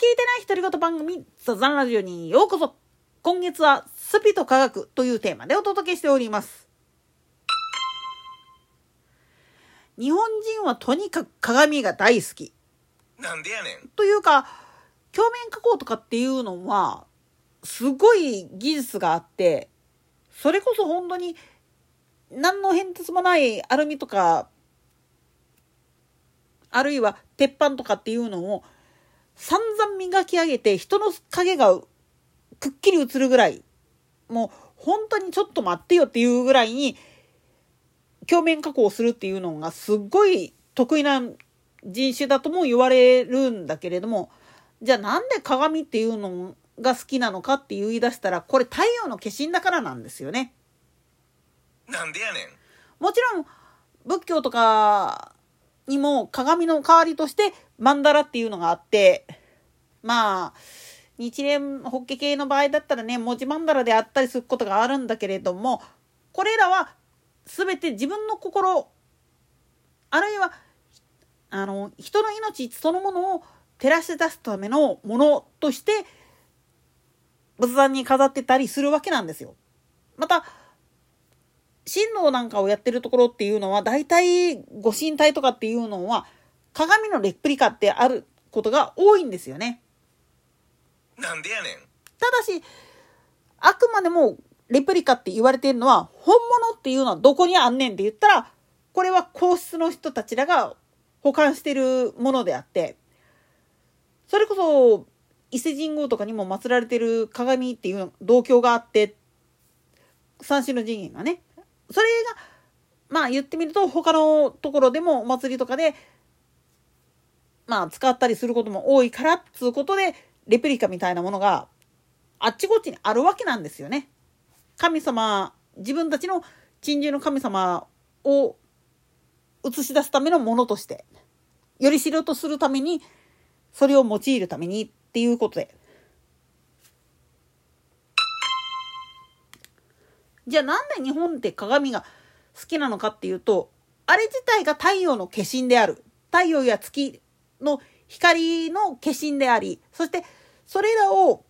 聞いてない独り言番組、ザザンラジオにようこそ。今月はスピと科学というテーマでお届けしております。日本人はとにかく鏡が大好き。なんでやねん。というか、鏡面加工とかっていうのは、すごい技術があって、それこそ本当に何の変哲もないアルミとか、あるいは鉄板とかっていうのを散々磨き上げて人の影がくっきり映るぐらい、もう本当にちょっと待ってよっていうぐらいに鏡面加工するっていうのがすっごい得意な人種だとも言われるんだけれども、じゃあなんで鏡っていうのが好きなのかって言い出したら、これ太陽の化身だからなんですよね。なんでやねん。もちろん、仏教とかにも鏡の代わりとして曼荼羅っていうのがあって、まあ、日蓮法華経の場合だったらね、文字曼荼羅であったりすることがあるんだけれども、これらは全て自分の心、あるいは、あの、人の命そのものを照らし出すためのものとして、仏壇に飾ってたりするわけなんですよ。また、神道なんかをやってるところっていうのは、大体ご神体とかっていうのは、鏡のレプリカってあることが多いんですよね。なんでやねん。ただし、あくまでもレプリカって言われているのは、本物っていうのはどこにあんねんって言ったら、これは皇室の人たちらが保管してるものであって、それこそ伊勢神宮とかにも祀られてる鏡っていう銅鏡があって、三種の神器がね、それが、まあ言ってみると他のところでもお祭りとかで、まあ使ったりすることも多いからっつうことで、レプリカみたいなものがあっちこっちにあるわけなんですよね。神様、自分たちの珍獣の神様を映し出すためのものとして、より知ろうとするために、それを用いるためにっていうことで。じゃあなんで日本って鏡が好きなのかっていうと、あれ自体が太陽の化身である。太陽や月の光の化身であり、そしてそれらを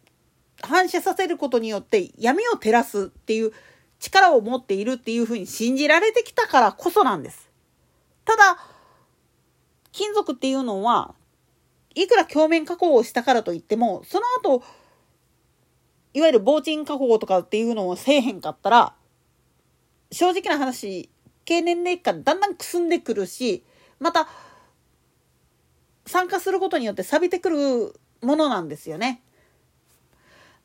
反射させることによって闇を照らすっていう力を持っているっていうふうに信じられてきたからこそなんです。ただ、金属っていうのは、いくら鏡面加工をしたからといっても、その後、いわゆる防塵加工とかっていうのをせえへんかったら、正直な話、経年劣化だんだんくすんでくるし、また、参加することによって錆びてくるものなんですよね。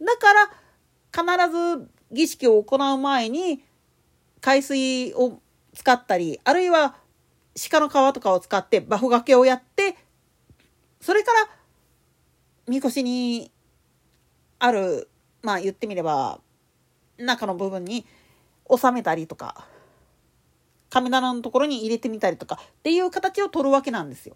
だから、必ず儀式を行う前に、海水を使ったり、あるいは鹿の皮とかを使ってバフがけをやって、それから、みこしにあるまあ言ってみれば中の部分に収めたりとか神棚のところに入れてみたりとかっていう形を取るわけなんですよ。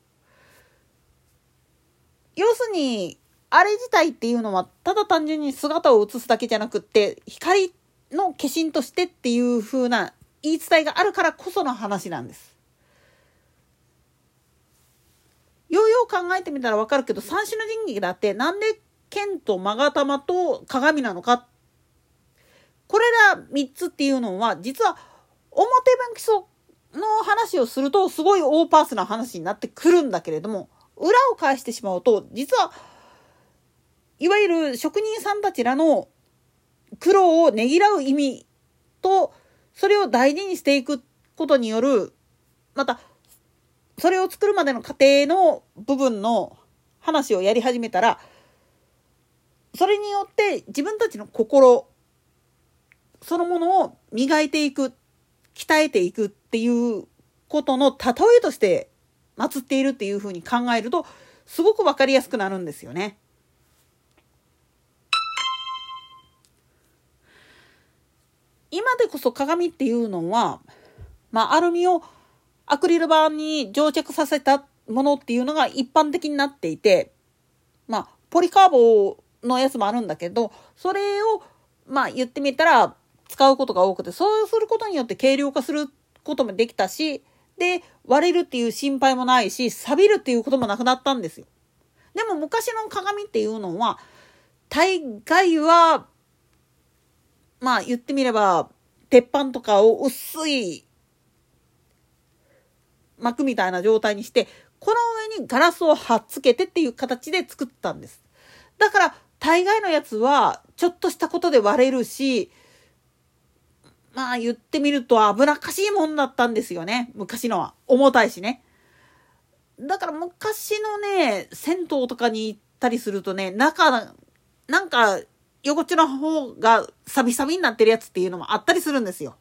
要するにあれ自体っていうのはただ単純に姿を映すだけじゃなくって光の化身としてっていう風な言い伝えがあるからこその話なんです。ようよう考えてみたらわかるけど三種の神器だってなんで剣と勾玉と鏡なのか?これら3つっていうのは実は表分基礎の話をするとすごいオーパースな話になってくるんだけれども裏を返してしまうと実はいわゆる職人さんたちらの苦労をねぎらう意味とそれを大事にしていくことによるまたそれを作るまでの過程の部分の話をやり始めたらそれによって自分たちの心そのものを磨いていく鍛えていくっていうことの例えとして祀っているっていうふうに考えるとすごく分かりやすくなるんですよね。今でこそ鏡っていうのは、まあ、アルミをアクリル板に蒸着させたものっていうのが一般的になっていて、まあ、ポリカーボのやつもあるんだけど、それを、まあ言ってみたら使うことが多くて、そうすることによって軽量化することもできたし、で、割れるっていう心配もないし、錆びるっていうこともなくなったんですよ。でも昔の鏡っていうのは大概はまあ言ってみれば鉄板とかを薄い膜みたいな状態にしてこの上にガラスを貼っつけてっていう形で作ったんです。だから大概のやつはちょっとしたことで割れるしまあ言ってみると危なっかしいもんだったんですよね昔のは重たいしね。だから昔のね銭湯とかに行ったりするとね中なんか横地の方がサビサビになってるやつっていうのもあったりするんですよ。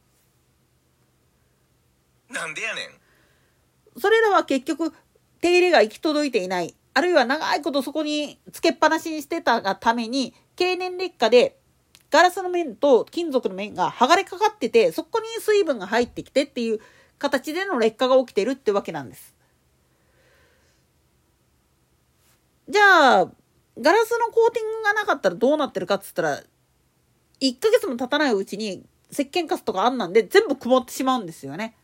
なんでやねん。それらは結局手入れが行き届いていない。あるいは長いことそこにつけっぱなしにしてたがために経年劣化でガラスの面と金属の面が剥がれかかっててそこに水分が入ってきてっていう形での劣化が起きてるってわけなんです。じゃあガラスのコーティングがなかったらどうなってるかっつったら、1ヶ月も経たないうちに石鹸カスとかあんなんで全部曇ってしまうんですよね。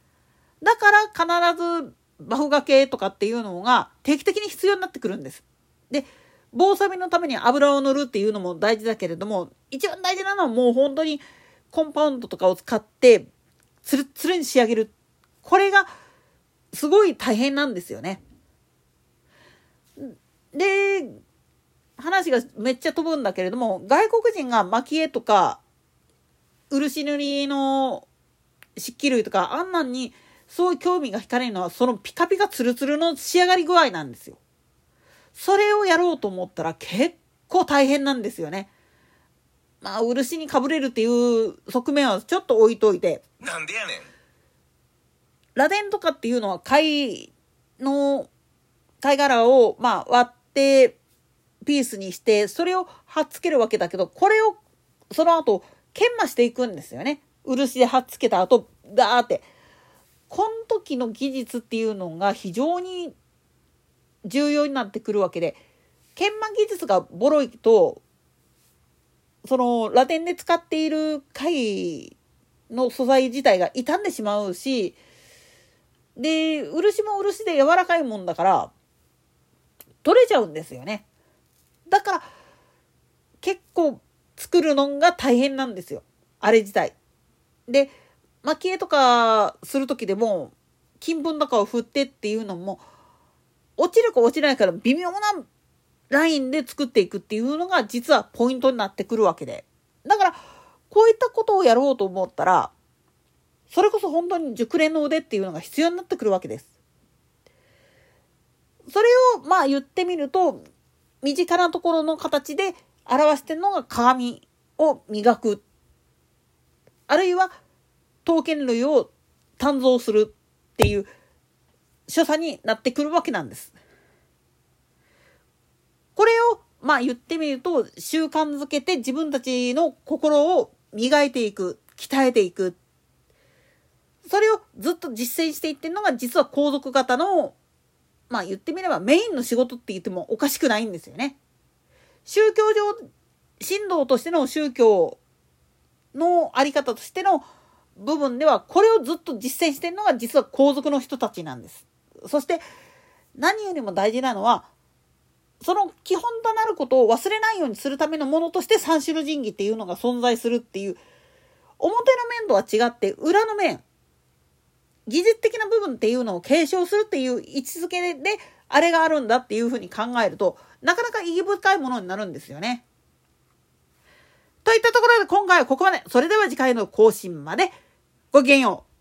だから必ずバフがけとかっていうのが定期的に必要になってくるんです。で、防錆のために油を塗るっていうのも大事だけれども、一番大事なのはもう本当にコンパウンドとかを使ってツルツルに仕上げる。これがすごい大変なんですよね。で、話がめっちゃ飛ぶんだけれども外国人が蒔絵とか漆塗りの漆器類とかあんなんにそういう興味が惹かれるのはそのピカピカツルツルの仕上がり具合なんですよ。それをやろうと思ったら結構大変なんですよね。まあ漆にかぶれるっていう側面はちょっと置いといて。なんでやねん。螺鈿とかっていうのは貝の貝殻をまあ割ってピースにしてそれを貼っつけるわけだけどこれをその後研磨していくんですよね漆で貼っつけた後ダーってこの時の技術っていうのが非常に重要になってくるわけで研磨技術がボロいとそのラテンで使っている貝の素材自体が傷んでしまうしで漆も漆で柔らかいもんだから取れちゃうんですよね。だから結構作るのが大変なんですよあれ自体。で蒔絵とかする時でも金粉とかを振ってっていうのも落ちるか落ちないから微妙なラインで作っていくっていうのが実はポイントになってくるわけで。だからこういったことをやろうと思ったらそれこそ本当に熟練の腕っていうのが必要になってくるわけです。それをまあ言ってみると身近なところの形で表してるのが鏡を磨く。あるいは刀剣類を鍛造するっていう所作になってくるわけなんです。これをまあ言ってみると習慣づけて自分たちの心を磨いていく、鍛えていく。それをずっと実践していってるのが実は皇族型のまあ言ってみればメインの仕事って言ってもおかしくないんですよね。宗教上、神道としての宗教のあり方としての部分ではこれをずっと実践してるのが実は皇族の人たちなんです。そして何よりも大事なのはその基本となることを忘れないようにするためのものとして三種の神器っていうのが存在するっていう表の面とは違って裏の面技術的な部分っていうのを継承するっていう位置づけであれがあるんだっていうふうに考えるとなかなか意義深いものになるんですよね。といったところで今回はここまで。それでは次回の更新までごきげんよう。